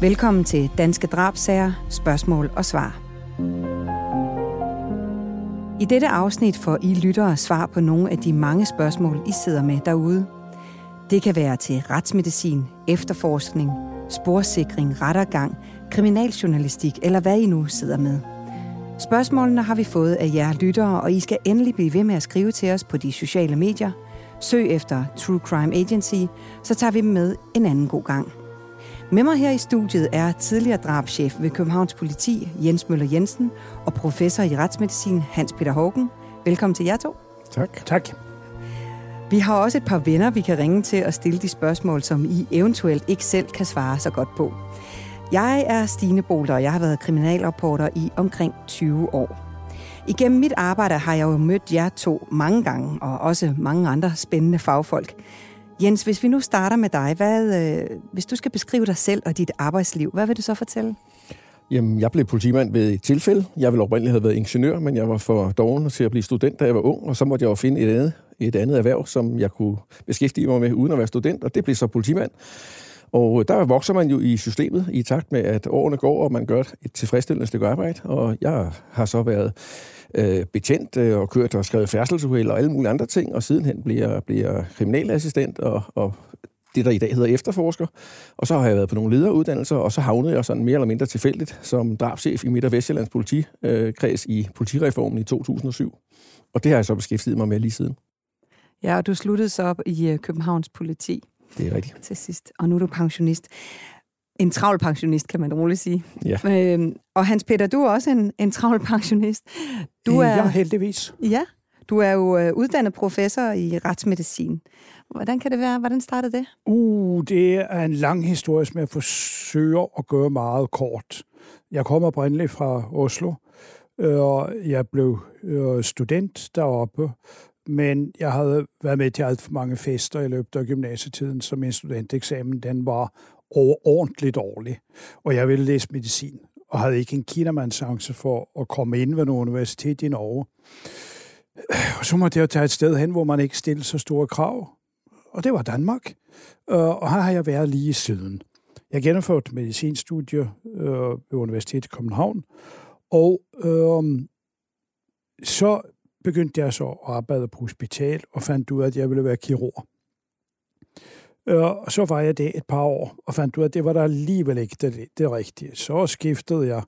Velkommen til Danske Drabsager, spørgsmål og svar. I dette afsnit får I lyttere svar på nogle af de mange spørgsmål, I sidder med derude. Det kan være til retsmedicin, efterforskning, sporsikring, rettergang, kriminaljournalistik eller hvad I nu sidder med. Spørgsmålene har vi fået af jer lyttere, og I skal endelig blive ved med at skrive til os på de sociale medier. Søg efter True Crime Agency, så tager vi dem med en anden god gang. Med mig her i studiet er tidligere drabschef ved Københavns Politi, Jens Møller Jensen, og professor i retsmedicin, Hans Peter Hågen. Velkommen til jer to. Tak. Tak. Vi har også et par venner, vi kan ringe til og stille de spørgsmål, som I eventuelt ikke selv kan svare så godt på. Jeg er Stine Bolter, og jeg har været kriminalreporter i omkring 20 år. Igennem mit arbejde har jeg jo mødt jer to mange gange, og også mange andre spændende fagfolk. Jens, hvis vi nu starter med dig, hvad, øh, hvis du skal beskrive dig selv og dit arbejdsliv, hvad vil du så fortælle? Jamen, jeg blev politimand ved et tilfælde. Jeg ville oprindeligt have været ingeniør, men jeg var for doven til at blive student, da jeg var ung, og så måtte jeg jo finde et andet, et andet erhverv, som jeg kunne beskæftige mig med uden at være student, og det blev så politimand. Og øh, der vokser man jo i systemet i takt med, at årene går, og man gør et tilfredsstillende stykke arbejde. Og jeg har så været øh, betjent øh, og kørt og skrevet færdselsuheld og alle mulige andre ting, og sidenhen bliver, bliver kriminalassistent og, og det, der i dag hedder efterforsker. Og så har jeg været på nogle lederuddannelser, og så havnede jeg sådan mere eller mindre tilfældigt som drabschef i Midt- og Vestjyllands politikreds øh, i politireformen i 2007. Og det har jeg så beskæftiget mig med lige siden. Ja, og du sluttede så op i øh, Københavns politi. Det er rigtigt. Til sidst. Og nu er du pensionist. En travl pensionist, kan man roligt sige. Ja. Øhm, og Hans Peter, du er også en, en travl pensionist. Du er, ja, heldigvis. Ja, du er jo øh, uddannet professor i retsmedicin. Hvordan kan det være? Hvordan startede det? Uh, det er en lang historie, som jeg forsøger at gøre meget kort. Jeg kommer oprindeligt fra Oslo, og jeg blev øh, student deroppe, men jeg havde været med til alt for mange fester i løbet af gymnasietiden, så min studenteksamen den var overordentligt dårlig. Og jeg ville læse medicin, og havde ikke en kinamands chance for at komme ind ved noget universitet i Norge. Og så måtte jeg tage et sted hen, hvor man ikke stillede så store krav. Og det var Danmark. Øh, og her har jeg været lige siden. Jeg gennemførte medicinstudier øh, ved Universitetet i København, og øh, så begyndte jeg så at arbejde på hospital og fandt ud af, at jeg ville være kirurg. Øh, og så var jeg det et par år og fandt ud af, at det var der alligevel ikke det, det rigtige. Så skiftede jeg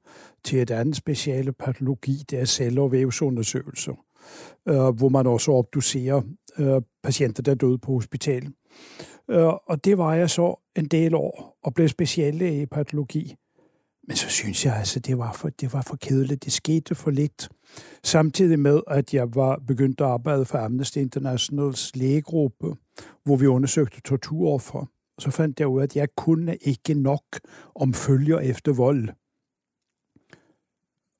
til et andet speciale patologi, det er celle- og vævsundersøgelser, øh, hvor man også obducerer øh, patienter, der døde på Øh Og det var jeg så en del år og blev speciale i patologi. Men så synes jeg altså, det var for, det var for kedeligt. Det skete for lidt. Samtidig med, at jeg var begyndt at arbejde for Amnesty Internationals lægegruppe, hvor vi undersøgte torturoffer, så fandt jeg ud af, at jeg kunne ikke nok om følger efter vold.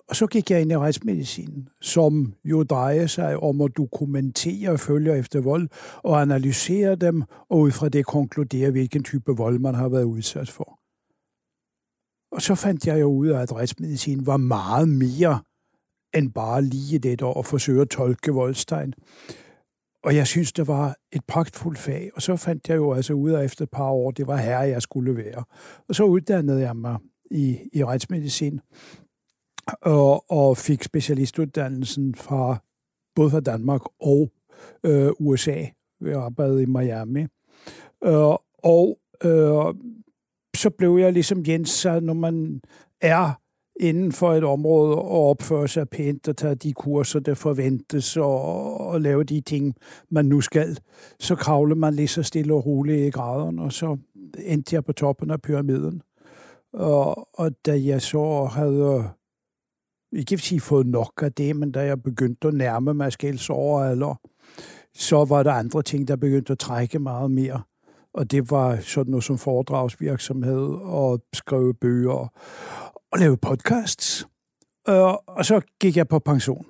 Og så gik jeg ind i retsmedicin, som jo drejer sig om at dokumentere følger efter vold og analysere dem, og ud fra det konkludere, hvilken type vold man har været udsat for. Og så fandt jeg jo ud af, at retsmedicin var meget mere end bare lige det at forsøge at tolke voldstegn. Og jeg synes, det var et pragtfuldt fag. Og så fandt jeg jo altså ud af efter et par år, det var her, jeg skulle være. Og så uddannede jeg mig i, i retsmedicin og, og fik specialistuddannelsen fra både fra Danmark og øh, USA. Jeg arbejdede i Miami. Øh, og øh, så blev jeg ligesom Jens, så når man er inden for et område og opføre sig pænt og tage de kurser, der forventes, og, og lave de ting, man nu skal, så kravler man lige så stille og roligt i graderne, og så endte jeg på toppen af pyramiden. Og, og da jeg så havde, ikke vil sige fået nok af det, men da jeg begyndte at nærme mig skælds over alder, så var der andre ting, der begyndte at trække meget mere. Og det var sådan noget som foredragsvirksomhed og skrive bøger og lave podcasts. Øh, og så gik jeg på pension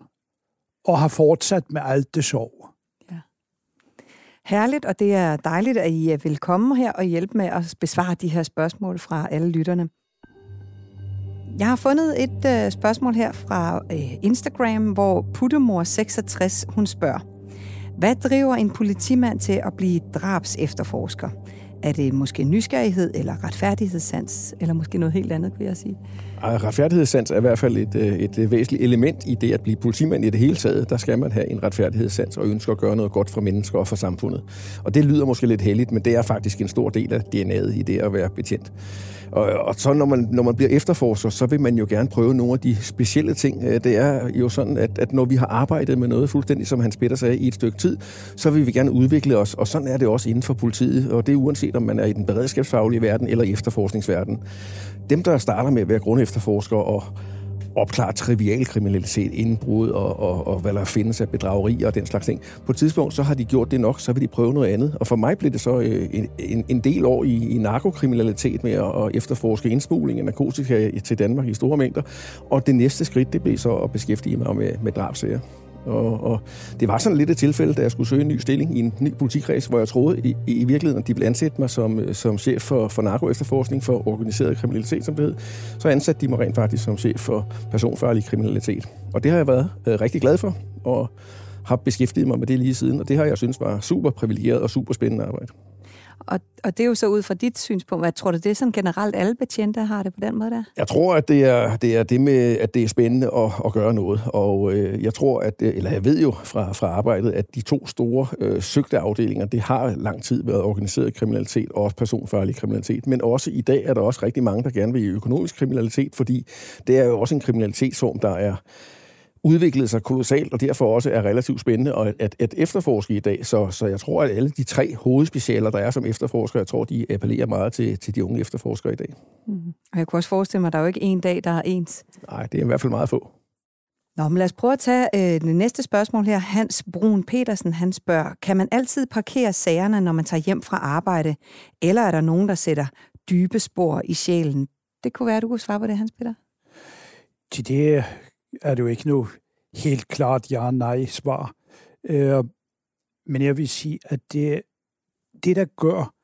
og har fortsat med alt det sov. Ja. Herligt, og det er dejligt, at I vil komme her og hjælpe med at besvare de her spørgsmål fra alle lytterne. Jeg har fundet et øh, spørgsmål her fra øh, Instagram, hvor Puttemor66 hun spørger, hvad driver en politimand til at blive drabs efterforsker? Er det måske nysgerrighed eller retfærdighedssans, eller måske noget helt andet, kunne jeg sige? Retfærdighedssans er i hvert fald et, øh, et øh, væsentligt element i det at blive politimand i det hele taget. Der skal man have en retfærdighedssans og ønske at gøre noget godt for mennesker og for samfundet. Og det lyder måske lidt heldigt, men det er faktisk en stor del af DNA'et i det at være betjent. Og, og så når man, når man bliver efterforsker, så vil man jo gerne prøve nogle af de specielle ting. Øh, det er jo sådan, at, at når vi har arbejdet med noget fuldstændig, som Hans Peter sagde, i et stykke tid, så vil vi gerne udvikle os, og sådan er det også inden for politiet, og det er uanset om man er i den beredskabsfaglige verden eller i efterforskningsverden. Dem, der starter med at være grundefterforskere og opklare trivial kriminalitet, indbrud og, og, og hvad der findes af bedrageri og den slags ting. På et tidspunkt, så har de gjort det nok, så vil de prøve noget andet. Og for mig blev det så øh, en, en, en del år i, i narkokriminalitet med at, at efterforske indsmugling af narkotika til Danmark i store mængder. Og det næste skridt, det blev så at beskæftige mig med, med drabsager. Og, og det var sådan lidt et tilfælde, da jeg skulle søge en ny stilling i en ny politikreds, hvor jeg troede i, i virkeligheden, at de ville ansætte mig som, øh, som chef for, for narkoefterforskning for organiseret kriminalitet, som det hed. Så ansatte de mig rent faktisk som chef for personfarlig kriminalitet. Og det har jeg været øh, rigtig glad for, og har beskæftiget mig med det lige siden, og det har jeg synes var super privilegeret og super spændende arbejde. Og, og det er jo så ud fra dit synspunkt. Hvad tror du, det er sådan generelt alle betjente har det på den måde der? Jeg tror, at det er det, er det med, at det er spændende at, at gøre noget. Og øh, jeg tror, at, øh, eller jeg ved jo fra, fra arbejdet, at de to store øh, søgte afdelinger, det har lang tid været organiseret kriminalitet og også personfarlig kriminalitet. Men også i dag er der også rigtig mange, der gerne vil i økonomisk kriminalitet, fordi det er jo også en kriminalitetsform, der er udviklet sig kolossalt, og derfor også er relativt spændende at, at, at efterforske i dag. Så, så jeg tror, at alle de tre hovedspecialer, der er som efterforskere, jeg tror, de appellerer meget til, til de unge efterforskere i dag. Mm. Og jeg kunne også forestille mig, at der er jo ikke en dag, der er ens. Nej, det er i hvert fald meget få. Nå, men lad os prøve at tage øh, det næste spørgsmål her. Hans Brun Petersen, han spørger, kan man altid parkere sagerne, når man tager hjem fra arbejde, eller er der nogen, der sætter dybe spor i sjælen? Det kunne være, at du kunne svare på det, Hans Peter. Til det er det jo ikke noget helt klart ja-nej-svar. Øh, men jeg vil sige, at det, det, der gør,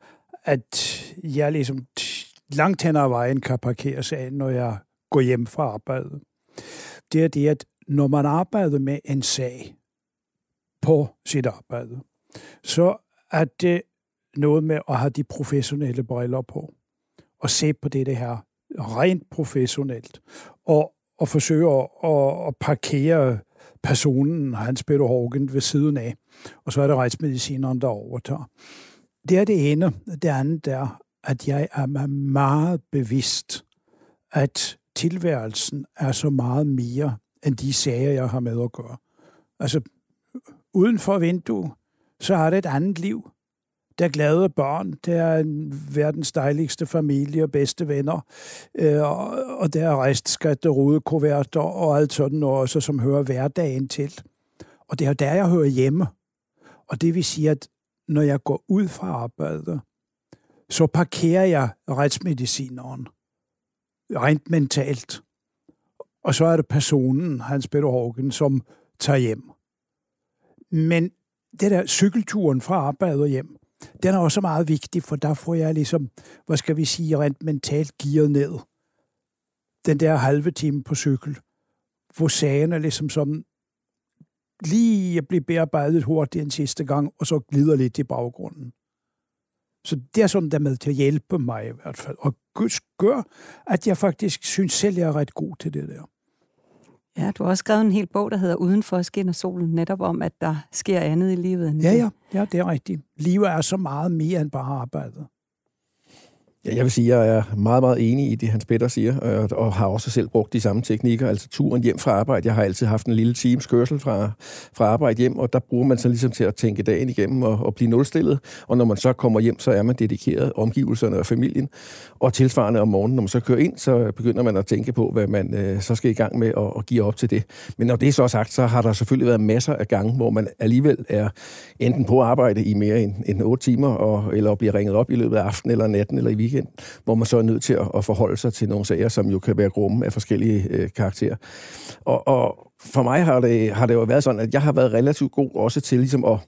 at jeg ligesom langt hen ad vejen kan parkere sagen, når jeg går hjem fra arbejde, det er det, at når man arbejder med en sag på sit arbejde, så er det noget med at have de professionelle briller på og se på det, det her rent professionelt. Og og forsøger at, at parkere personen, Hans Peter Horgen, ved siden af. Og så er det retsmedicineren, der overtager. Det er det ene. Det andet er, at jeg er mig meget bevidst, at tilværelsen er så meget mere end de sager, jeg har med at gøre. Altså, uden for vinduet, så har det et andet liv. Der er glade børn, der er verdens dejligste familie og bedste venner, øh, og der er restskatte, rudekuverter og alt sådan noget, også, som hører hverdagen til. Og det er der, jeg hører hjemme. Og det vil sige, at når jeg går ud fra arbejdet, så parkerer jeg retsmedicineren rent mentalt. Og så er det personen, Hans Peter Hågen, som tager hjem. Men det der cykelturen fra arbejde og hjem, den er også meget vigtig, for der får jeg ligesom, hvad skal vi sige, rent mentalt gearet ned. Den der halve time på cykel, hvor sagen er ligesom som lige at blive bearbejdet hurtigt en sidste gang, og så glider lidt i baggrunden. Så det er sådan, der med til at hjælpe mig i hvert fald. Og gør, at jeg faktisk synes selv, jeg er ret god til det der. Ja, du har også skrevet en hel bog, der hedder Uden for skinner solen, netop om, at der sker andet i livet end ja, ja, ja, det er rigtigt. Livet er så meget mere end bare arbejdet. Ja, jeg vil sige, at jeg er meget, meget enig i det, Hans Peter siger, og, har også selv brugt de samme teknikker, altså turen hjem fra arbejde. Jeg har altid haft en lille times kørsel fra, fra arbejde hjem, og der bruger man så ligesom til at tænke dagen igennem og, og blive nulstillet. Og når man så kommer hjem, så er man dedikeret omgivelserne og familien. Og tilsvarende om morgenen, når man så kører ind, så begynder man at tænke på, hvad man øh, så skal i gang med og, og give op til det. Men når det er så sagt, så har der selvfølgelig været masser af gange, hvor man alligevel er enten på arbejde i mere end, end 8 timer, og, eller bliver ringet op i løbet af aftenen eller natten eller i weekenden weekend, hvor man så er nødt til at, at forholde sig til nogle sager, som jo kan være grumme af forskellige øh, karakterer. Og, og for mig har det, har det jo været sådan, at jeg har været relativt god også til ligesom at,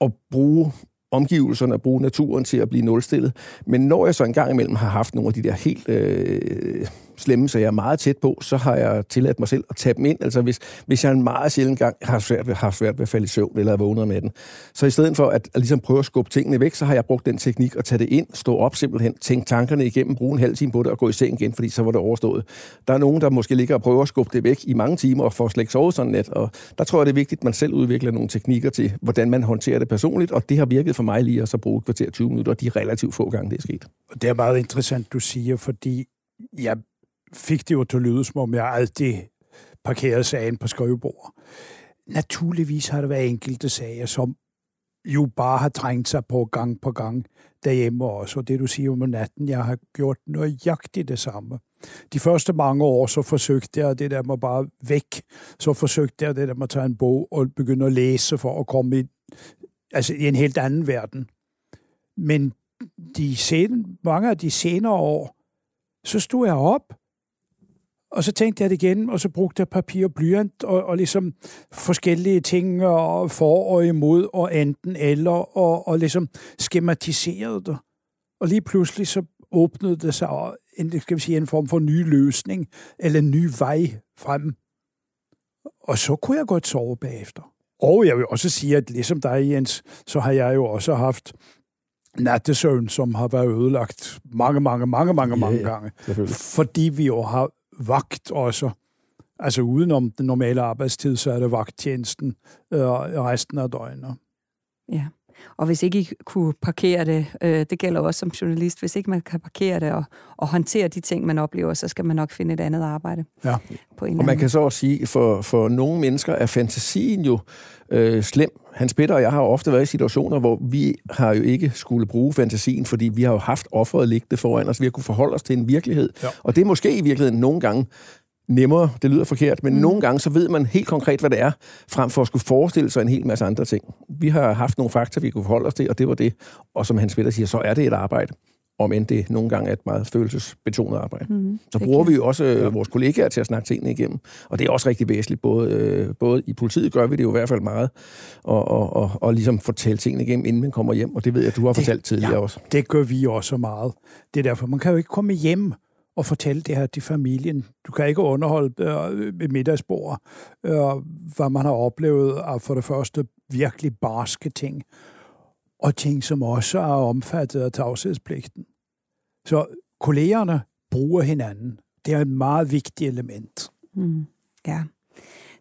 at bruge omgivelserne og bruge naturen til at blive nulstillet. Men når jeg så engang imellem har haft nogle af de der helt øh, slemme, så jeg er meget tæt på, så har jeg tilladt mig selv at tage dem ind. Altså hvis, hvis jeg en meget sjældent gang har svært, ved, har svært ved at falde i søvn eller vågnet med den, så i stedet for at, at ligesom prøve at skubbe tingene væk, så har jeg brugt den teknik at tage det ind, stå op simpelthen, tænke tankerne igennem, bruge en halv time på det og gå i seng igen, fordi så var det overstået. Der er nogen, der måske ligger og prøver at skubbe det væk i mange timer og får slet ikke sovet sådan net, og der tror jeg, det er vigtigt, at man selv udvikler nogle teknikker til, hvordan man håndterer det personligt, og det har virket for mig lige at så bruge et kvarter 20 minutter, og de relativt få gange, det er sket. Det er meget interessant, du siger, fordi jeg fik det jo til at lyde, som om jeg aldrig parkerede sagen på skrivebordet. Naturligvis har der været enkelte sager, som jo bare har trængt sig på gang på gang derhjemme også. Og det, du siger om natten, jeg har gjort nøjagtigt det samme. De første mange år, så forsøgte jeg det der med bare væk. Så forsøgte jeg det der med at tage en bog og begynde at læse for at komme i, altså i en helt anden verden. Men de sen, mange af de senere år, så stod jeg op, og så tænkte jeg det igen, og så brugte jeg papir og blyant, og, og ligesom forskellige ting, og for og imod, og enten eller, og, og ligesom skematiserede det. Og lige pludselig så åbnede det sig en, skal vi sige, en form for ny løsning, eller en ny vej frem. Og så kunne jeg godt sove bagefter. Og jeg vil også sige, at ligesom dig, Jens, så har jeg jo også haft nattesøvn, som har været ødelagt mange, mange, mange, mange, mange ja, gange. Fordi vi jo har vagt også. Altså udenom den normale arbejdstid, så er det vagttjenesten øh, resten af døgnet. Ja, og hvis ikke I kunne parkere det, øh, det gælder også som journalist, hvis ikke man kan parkere det og, og håndtere de ting, man oplever, så skal man nok finde et andet arbejde. Ja, på en og man kan så også sige, for, for nogle mennesker er fantasien jo øh, slem. Hans Peter og jeg har ofte været i situationer, hvor vi har jo ikke skulle bruge fantasien, fordi vi har jo haft offeret liggende foran os. Vi har kunne forholde os til en virkelighed. Ja. Og det er måske i virkeligheden nogle gange nemmere, det lyder forkert, men mm. nogle gange så ved man helt konkret, hvad det er, frem for at skulle forestille sig en hel masse andre ting. Vi har haft nogle fakta, vi kunne forholde os til, og det var det. Og som Hans Peter siger, så er det et arbejde om end det nogle gange er et meget følelsesbetonet arbejde. Mm, så bruger vi jo også ja. vores kollegaer til at snakke tingene igennem, og det er også rigtig væsentligt. Både, øh, både i politiet gør vi det jo i hvert fald meget, og, og, og, og ligesom fortælle tingene igennem, inden man kommer hjem, og det ved jeg, du har det, fortalt tidligere ja, også. det gør vi også meget. Det er derfor, man kan jo ikke komme hjem og fortælle det her til familien. Du kan ikke underholde øh, middagsbord, øh, hvad man har oplevet af for det første virkelig barske ting, og ting, som også er omfattet af tavshedspligten. Så kollegerne bruger hinanden. Det er et meget vigtigt element. Mm. Ja.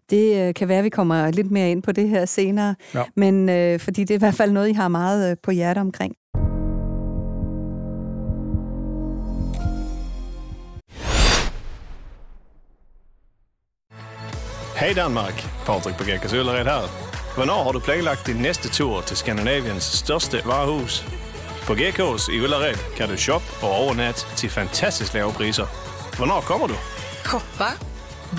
Det øh, kan være, at vi kommer lidt mere ind på det her senere, ja. men øh, fordi det er i hvert fald noget, I har meget øh, på hjerte omkring. Hej Danmark, Patrick på Gækkers Øllered her. Hvornår har du planlagt din næste tur til Skandinaviens største varehus? På Gekås i Ullared kan du shoppe og overnatte til fantastisk lave priser. Hvornår kommer du? Shoppa,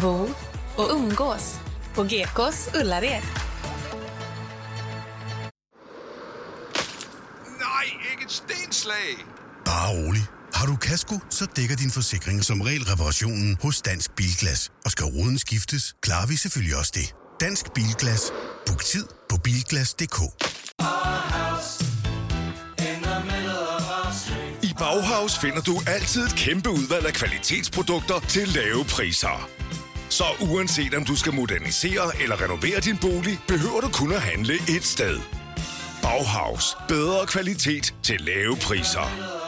bo och umgås på Gekås Ullared. Nej, ikke et stenslag! Bare rolig. Har du kasko, så dækker din forsikring som regel reparationen hos Dansk Bilglas. Og skal ruden skiftes, klarer vi selvfølgelig også det. Dansk Bilglas. Book tid på bilglas.dk. I Bauhaus finder du altid et kæmpe udvalg af kvalitetsprodukter til lave priser. Så uanset om du skal modernisere eller renovere din bolig, behøver du kun at handle et sted. Bauhaus. Bedre kvalitet til lave priser.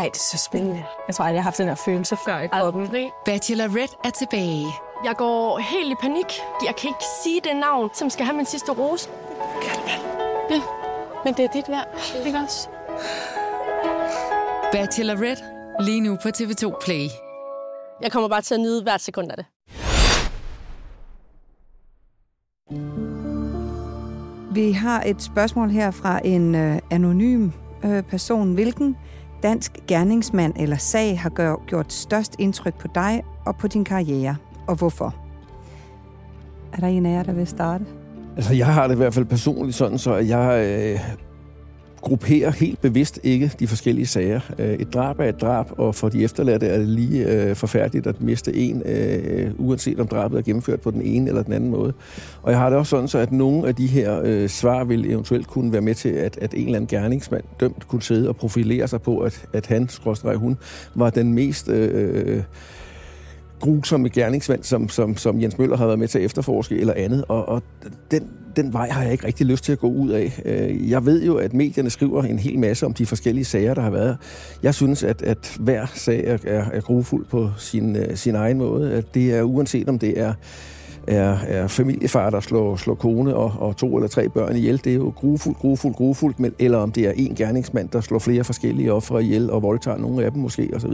Ej, det er så spændende. Jeg tror aldrig, jeg har haft den her følelse før i kroppen. Bachelorette er tilbage. Jeg går helt i panik. Jeg kan ikke sige det navn, som skal have min sidste rose. Ja, men det er dit værd. Ikke også? Bachelorette. Lige nu på TV2 Play. Jeg kommer bare til at nyde hvert sekund af det. Vi har et spørgsmål her fra en øh, anonym øh, person. Hvilken dansk gerningsmand eller sag har gør, gjort størst indtryk på dig og på din karriere? og hvorfor? Er der en af jer, der vil starte? Altså, jeg har det i hvert fald personligt sådan, så jeg øh, grupperer helt bevidst ikke de forskellige sager. Øh, et drab er et drab, og for de efterladte er det lige øh, forfærdeligt at miste en, øh, uanset om drabet er gennemført på den ene eller den anden måde. Og jeg har det også sådan, så at nogle af de her øh, svar vil eventuelt kunne være med til, at, at en eller anden gerningsmand dømt kunne sidde og profilere sig på, at, at han, skråstrej hun, var den mest... Øh, øh, grusomme gerningsmand, som, som, som Jens Møller har været med til at efterforske eller andet. Og, og den, den vej har jeg ikke rigtig lyst til at gå ud af. Øh, jeg ved jo, at medierne skriver en hel masse om de forskellige sager, der har været. Jeg synes, at, at hver sag er, er, er grufuld på sin, øh, sin egen måde. At det er uanset om det er er, er familiefar, der slår, slår kone og, og to eller tre børn ihjel. Det er jo grufuldt, grufuldt, grufuldt, men, eller om det er en gerningsmand, der slår flere forskellige ofre ihjel og voldtager nogle af dem måske osv.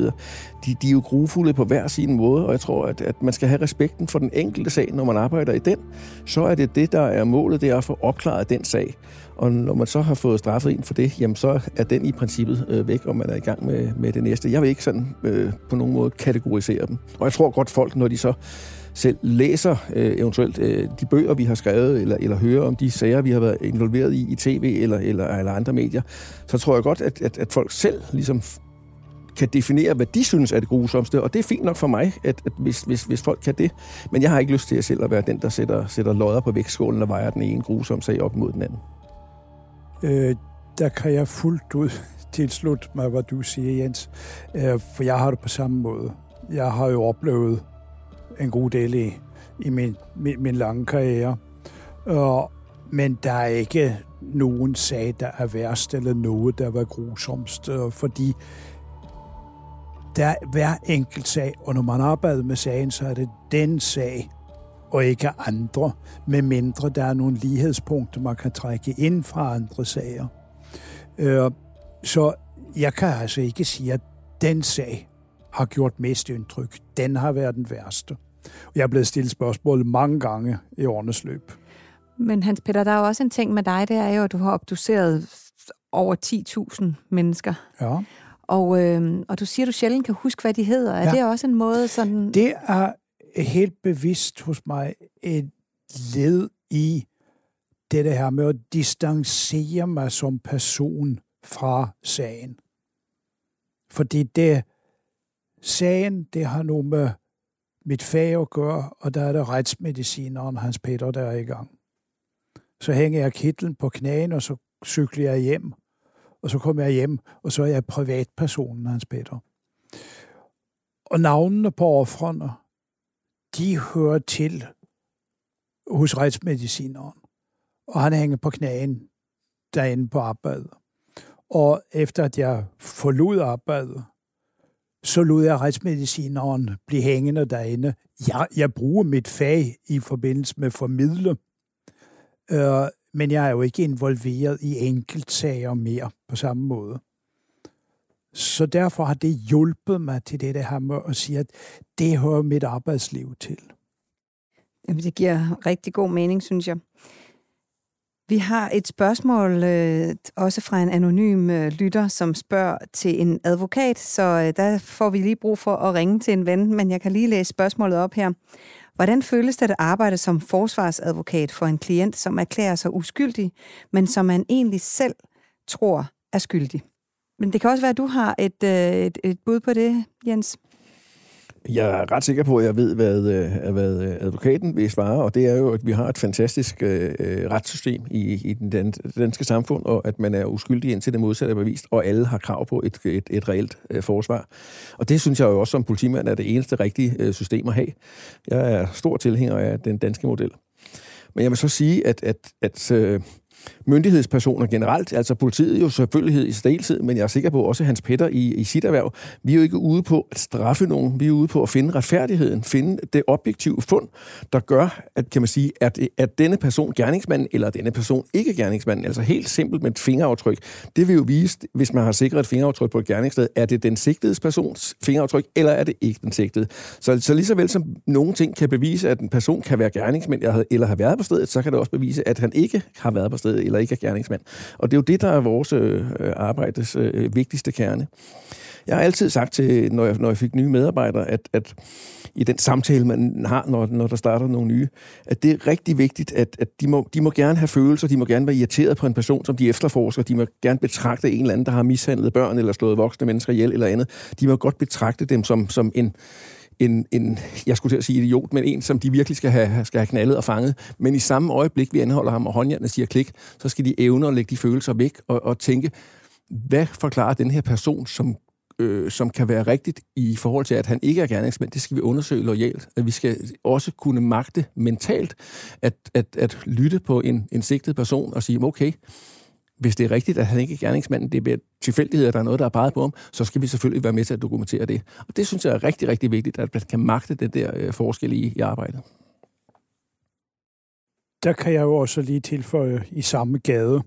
De, de er jo grufulde på hver sin måde, og jeg tror, at, at man skal have respekten for den enkelte sag, når man arbejder i den. Så er det det, der er målet, det er at få opklaret den sag. Og når man så har fået straffet en for det, jamen så er den i princippet øh, væk, og man er i gang med, med det næste. Jeg vil ikke sådan øh, på nogen måde kategorisere dem. Og jeg tror godt folk, når de så selv læser øh, eventuelt øh, de bøger, vi har skrevet, eller, eller hører om de sager, vi har været involveret i i tv eller, eller, eller andre medier, så tror jeg godt, at, at, at folk selv ligesom kan definere, hvad de synes er det grusomste, og det er fint nok for mig, at, at hvis, hvis, hvis folk kan det. Men jeg har ikke lyst til at selv at være den, der sætter, sætter lodder på vægtskålen og vejer den ene grusom sag op mod den anden. Øh, der kan jeg fuldt ud tilslutte mig, hvad du siger, Jens. Øh, for jeg har det på samme måde. Jeg har jo oplevet en god del i, i min, min, min lange karriere. Og, men der er ikke nogen sag, der er værst, eller noget, der var grusomst, fordi der er hver enkelt sag, og når man arbejder med sagen, så er det den sag, og ikke andre, med mindre der er nogle lighedspunkter, man kan trække ind fra andre sager. Øh, så jeg kan altså ikke sige, at den sag har gjort mest indtryk. Den har været den værste. Jeg er blevet stillet spørgsmål mange gange i årenes løb. Men Hans Peter, der er jo også en ting med dig, det er jo, at du har obduceret over 10.000 mennesker. Ja. Og, øh, og du siger, at du sjældent kan huske, hvad de hedder. Er ja. det også en måde sådan... Det er helt bevidst hos mig et led i det her med at distancere mig som person fra sagen. Fordi det, sagen, det har noget med mit fag at gøre, og der er det retsmedicineren Hans Peter, der er i gang. Så hænger jeg kitlen på knæen, og så cykler jeg hjem. Og så kommer jeg hjem, og så er jeg privatpersonen Hans Peter. Og navnene på offrene, de hører til hos retsmedicineren. Og han hænger på knæen derinde på arbejdet. Og efter at jeg forlod arbejdet, så lod jeg retsmedicineren blive hængende derinde. Jeg, jeg bruger mit fag i forbindelse med formidle, øh, men jeg er jo ikke involveret i enkeltsager mere på samme måde. Så derfor har det hjulpet mig til det her med at sige, at det hører mit arbejdsliv til. Jamen, det giver rigtig god mening, synes jeg. Vi har et spørgsmål øh, også fra en anonym øh, lytter, som spørger til en advokat, så øh, der får vi lige brug for at ringe til en ven, men jeg kan lige læse spørgsmålet op her. Hvordan føles det at arbejde som forsvarsadvokat for en klient, som erklærer sig uskyldig, men som man egentlig selv tror er skyldig? Men det kan også være, at du har et, øh, et, et bud på det, Jens. Jeg er ret sikker på, at jeg ved, hvad, øh, hvad advokaten vil svare, og det er jo, at vi har et fantastisk øh, øh retssystem i, i den danske samfund, og at man er uskyldig indtil det modsatte er bevist, og alle har krav på et, et, et reelt øh, forsvar. Og det synes jeg jo også som politimand er det eneste rigtige øh, system at have. Jeg er stor tilhænger af den danske model. Men jeg vil så sige, at, at, at øh, myndighedspersoner generelt, altså politiet jo selvfølgelig i stiltid, men jeg er sikker på også Hans Petter i, i sit erhverv. Vi er jo ikke ude på at straffe nogen, vi er ude på at finde retfærdigheden, finde det objektive fund, der gør, at, kan man sige, at, at denne person gerningsmanden, eller denne person ikke gerningsmanden, altså helt simpelt med et fingeraftryk, det vil jo vise, hvis man har sikret et fingeraftryk på et gerningssted, er det den sigtedes persons fingeraftryk, eller er det ikke den sigtede? Så, så lige så vel som nogle ting kan bevise, at en person kan være gerningsmand eller har været på stedet, så kan det også bevise, at han ikke har været på stedet, eller ikke er gerningsmand. Og det er jo det, der er vores øh, arbejdes øh, vigtigste kerne. Jeg har altid sagt til, når jeg, når jeg fik nye medarbejdere, at, at i den samtale, man har, når, når der starter nogle nye, at det er rigtig vigtigt, at, at de, må, de må gerne have følelser, de må gerne være irriteret på en person, som de efterforsker, de må gerne betragte en eller anden, der har mishandlet børn eller slået voksne mennesker ihjel eller andet. De må godt betragte dem som, som en, en, en, jeg skulle til at sige idiot, men en, som de virkelig skal have, skal have knaldet og fanget. Men i samme øjeblik, vi anholder ham, og håndjernene siger klik, så skal de evne at lægge de følelser væk og, og tænke, hvad forklarer den her person, som øh, som kan være rigtigt i forhold til, at han ikke er gerningsmand, det skal vi undersøge lojalt. At vi skal også kunne magte mentalt at, at, at lytte på en, en sigtet person og sige, okay, hvis det er rigtigt, at han ikke er gerningsmanden, det er tilfældighed, at der er noget, der er peget på ham, så skal vi selvfølgelig være med til at dokumentere det. Og det synes jeg er rigtig, rigtig vigtigt, at man kan magte det der øh, forskel i, i arbejdet. Der kan jeg jo også lige tilføje i samme gade,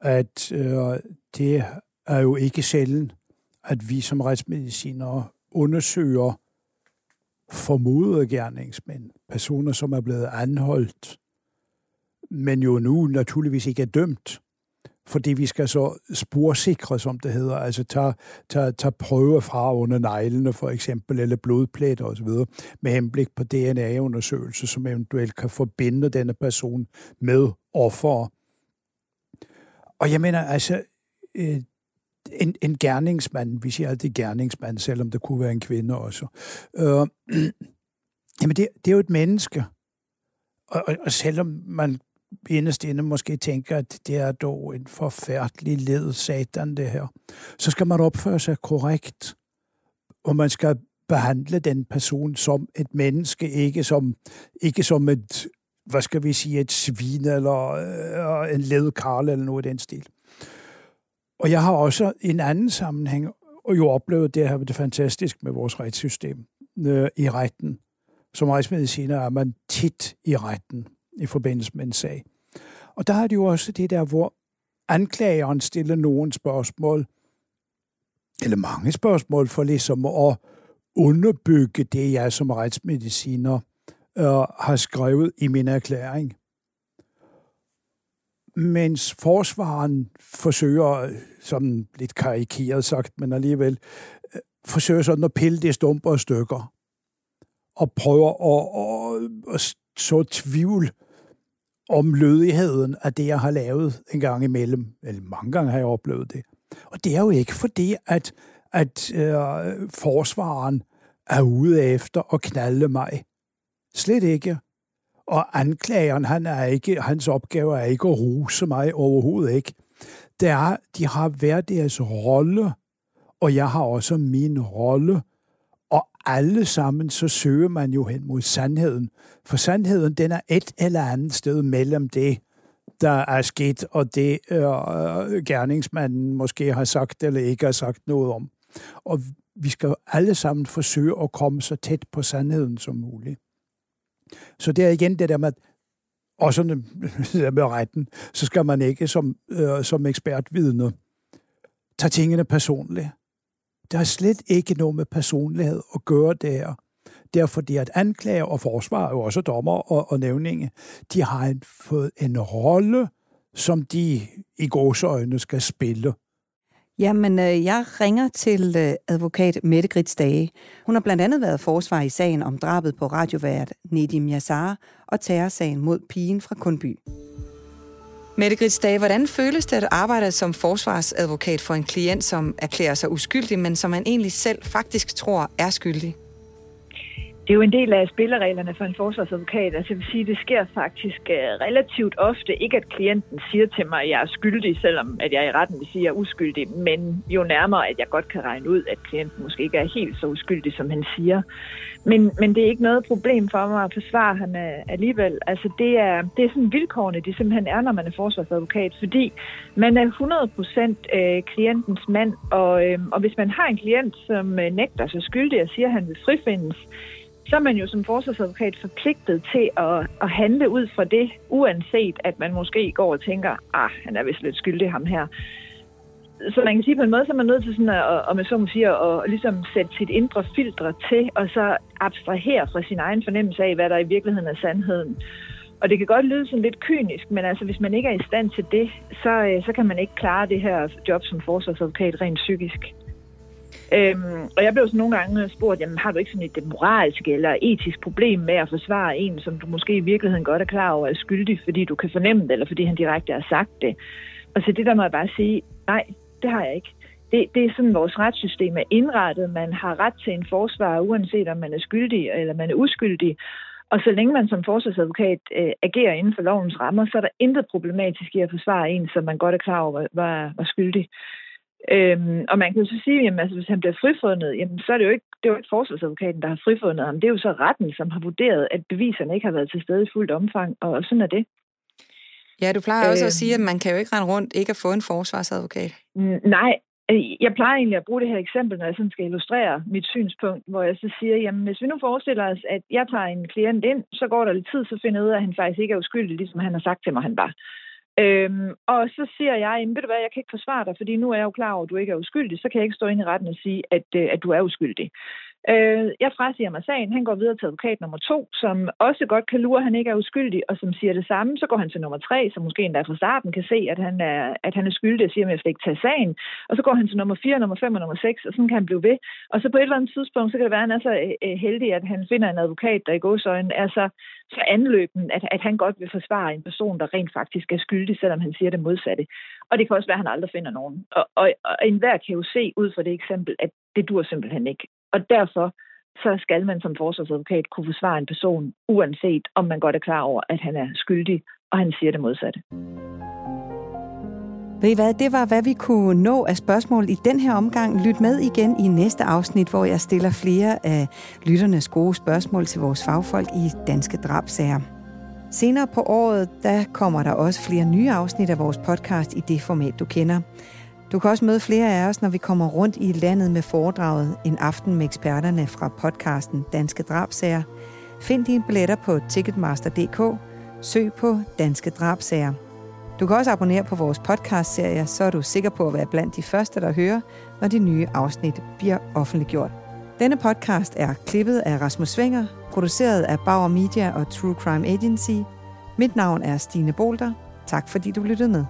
at øh, det er jo ikke sjældent, at vi som retsmedicinere undersøger formodede gerningsmænd, personer, som er blevet anholdt, men jo nu naturligvis ikke er dømt, fordi vi skal så sporsikre, som det hedder, altså tage, tage, tage prøver fra under neglene for eksempel, eller blodpletter osv., med henblik på DNA-undersøgelser, som eventuelt kan forbinde denne person med offer. Og jeg mener, altså, øh, en, en gerningsmand, vi siger altid gerningsmand, selvom det kunne være en kvinde også. Øh, jamen, det, det er jo et menneske. Og, og, og selvom man inderst inde måske tænker, at det er dog en forfærdelig led satan, det her, så skal man opføre sig korrekt. Og man skal behandle den person som et menneske, ikke som, ikke som et, hvad skal vi sige, et svin eller øh, en ledkarl eller noget i den stil. Og jeg har også i en anden sammenhæng og jo oplevet det her, det fantastisk med vores retssystem øh, i retten. Som retsmediciner er man tit i retten i forbindelse med en sag. Og der er det jo også det der, hvor anklageren stiller nogle spørgsmål, eller mange spørgsmål, for ligesom at underbygge det, jeg som retsmediciner øh, har skrevet i min erklæring mens forsvaren forsøger, som lidt karikeret sagt, men alligevel, øh, forsøger sådan at pille det stumper og stykker, og prøver at, at, at så tvivl om lødigheden af det, jeg har lavet en gang imellem. Eller mange gange har jeg oplevet det. Og det er jo ikke fordi, at, at øh, forsvaren er ude efter at knalde mig. Slet ikke. Og anklageren, han er ikke, hans opgave er ikke at ruse mig overhovedet ikke. Det er, de har hver deres rolle, og jeg har også min rolle. Alle sammen, så søger man jo hen mod sandheden. For sandheden, den er et eller andet sted mellem det, der er sket, og det øh, øh, gerningsmanden måske har sagt eller ikke har sagt noget om. Og vi skal alle sammen forsøge at komme så tæt på sandheden som muligt. Så det er igen det der med, også med retten, så skal man ikke som, øh, som ekspertvidne tage tingene personligt. Der er slet ikke noget med personlighed at gøre der. Derfor Det at anklager og forsvar, og også dommer og, og nævninge, de har en, fået en rolle, som de i gåsøjne skal spille. Jamen, øh, jeg ringer til øh, advokat Mette Grits Dage. Hun har blandt andet været forsvar i sagen om drabet på radiovært Nedim Yassar og terrorsagen mod pigen fra Kundby. Mette Grits Dage, hvordan føles det at arbejde som forsvarsadvokat for en klient, som erklærer sig uskyldig, men som man egentlig selv faktisk tror er skyldig? Det er jo en del af spillereglerne for en forsvarsadvokat. Altså jeg vil sige, det sker faktisk øh, relativt ofte. Ikke at klienten siger til mig, at jeg er skyldig, selvom at jeg i retten vil sige, at jeg er uskyldig. Men jo nærmere, at jeg godt kan regne ud, at klienten måske ikke er helt så uskyldig, som han siger. Men, men det er ikke noget problem for mig at forsvare ham øh, alligevel. Altså det er, det er sådan vilkårene, det simpelthen er, når man er forsvarsadvokat. Fordi man er 100% øh, klientens mand. Og, øhm, og hvis man har en klient, som nægter sig skyldig og siger, at han vil frifindes, så er man jo som forsvarsadvokat forpligtet til at, at handle ud fra det, uanset at man måske går og tænker, ah, han er vist lidt skyldig ham her. Så man kan sige på en måde, så er man nødt til sådan at, og med så man siger, at, at ligesom sætte sit indre filtre til, og så abstrahere fra sin egen fornemmelse af, hvad der i virkeligheden er sandheden. Og det kan godt lyde sådan lidt kynisk, men altså hvis man ikke er i stand til det, så, øh, så kan man ikke klare det her job som forsvarsadvokat rent psykisk. Øhm, og jeg blev så nogle gange øh, spurgt, jamen har du ikke sådan et moralsk eller etisk problem med at forsvare en, som du måske i virkeligheden godt er klar over er skyldig, fordi du kan fornemme det, eller fordi han direkte har sagt det. Og så det der må jeg bare sige, nej, det har jeg ikke. Det, det er sådan, vores retssystem er indrettet. Man har ret til en forsvar, uanset om man er skyldig eller man er uskyldig. Og så længe man som forsvarsadvokat øh, agerer inden for lovens rammer, så er der intet problematisk i at forsvare en, som man godt er klar over var, var skyldig. Øhm, og man kan jo så sige, at altså, hvis han bliver frifundet, jamen, så er det jo ikke, det er jo ikke forsvarsadvokaten, der har frifundet ham. Det er jo så retten, som har vurderet, at beviserne ikke har været til stede i fuldt omfang, og sådan er det. Ja, du plejer også at sige, at man kan jo ikke rende rundt ikke at få en forsvarsadvokat. Nej, jeg plejer egentlig at bruge det her eksempel, når jeg sådan skal illustrere mit synspunkt, hvor jeg så siger, jamen hvis vi nu forestiller os, at jeg tager en klient ind, så går der lidt tid, så finder jeg ud af, at han faktisk ikke er uskyldig, ligesom han har sagt til mig, han var. Øhm, og så siger jeg, ved du hvad, jeg kan ikke forsvare dig, fordi nu er jeg jo klar over, at du ikke er uskyldig, så kan jeg ikke stå ind i retten og sige, at, øh, at du er uskyldig. Øh, jeg frasiger mig sagen. Han går videre til advokat nummer to, som også godt kan lure, at han ikke er uskyldig, og som siger det samme. Så går han til nummer tre, som måske endda fra starten kan se, at han er, at han er skyldig og siger, at jeg skal ikke tage sagen. Og så går han til nummer fire, nummer fem og nummer seks, og sådan kan han blive ved. Og så på et eller andet tidspunkt, så kan det være, at han er så øh, øh, heldig, at han finder en advokat, der i godsøjne er så, så anløben, at, at han godt vil forsvare en person, der rent faktisk er skyldig, selvom han siger det modsatte. Og det kan også være, at han aldrig finder nogen. Og, og, og enhver kan jo se ud fra det eksempel, at det dur simpelthen ikke. Og derfor så skal man som forsvarsadvokat kunne forsvare en person, uanset om man godt er klar over, at han er skyldig, og han siger det modsatte. Ved I hvad, det var, hvad vi kunne nå af spørgsmål i den her omgang. Lyt med igen i næste afsnit, hvor jeg stiller flere af lytternes gode spørgsmål til vores fagfolk i Danske Drabsager. Senere på året, der kommer der også flere nye afsnit af vores podcast i det format, du kender. Du kan også møde flere af os, når vi kommer rundt i landet med foredraget En aften med eksperterne fra podcasten Danske Drabsager. Find dine billetter på ticketmaster.dk. Søg på Danske Drabsager. Du kan også abonnere på vores podcastserie, så er du sikker på at være blandt de første, der hører, når de nye afsnit bliver offentliggjort. Denne podcast er klippet af Rasmus Svinger, produceret af Bauer Media og True Crime Agency. Mit navn er Stine Bolter. Tak fordi du lyttede med.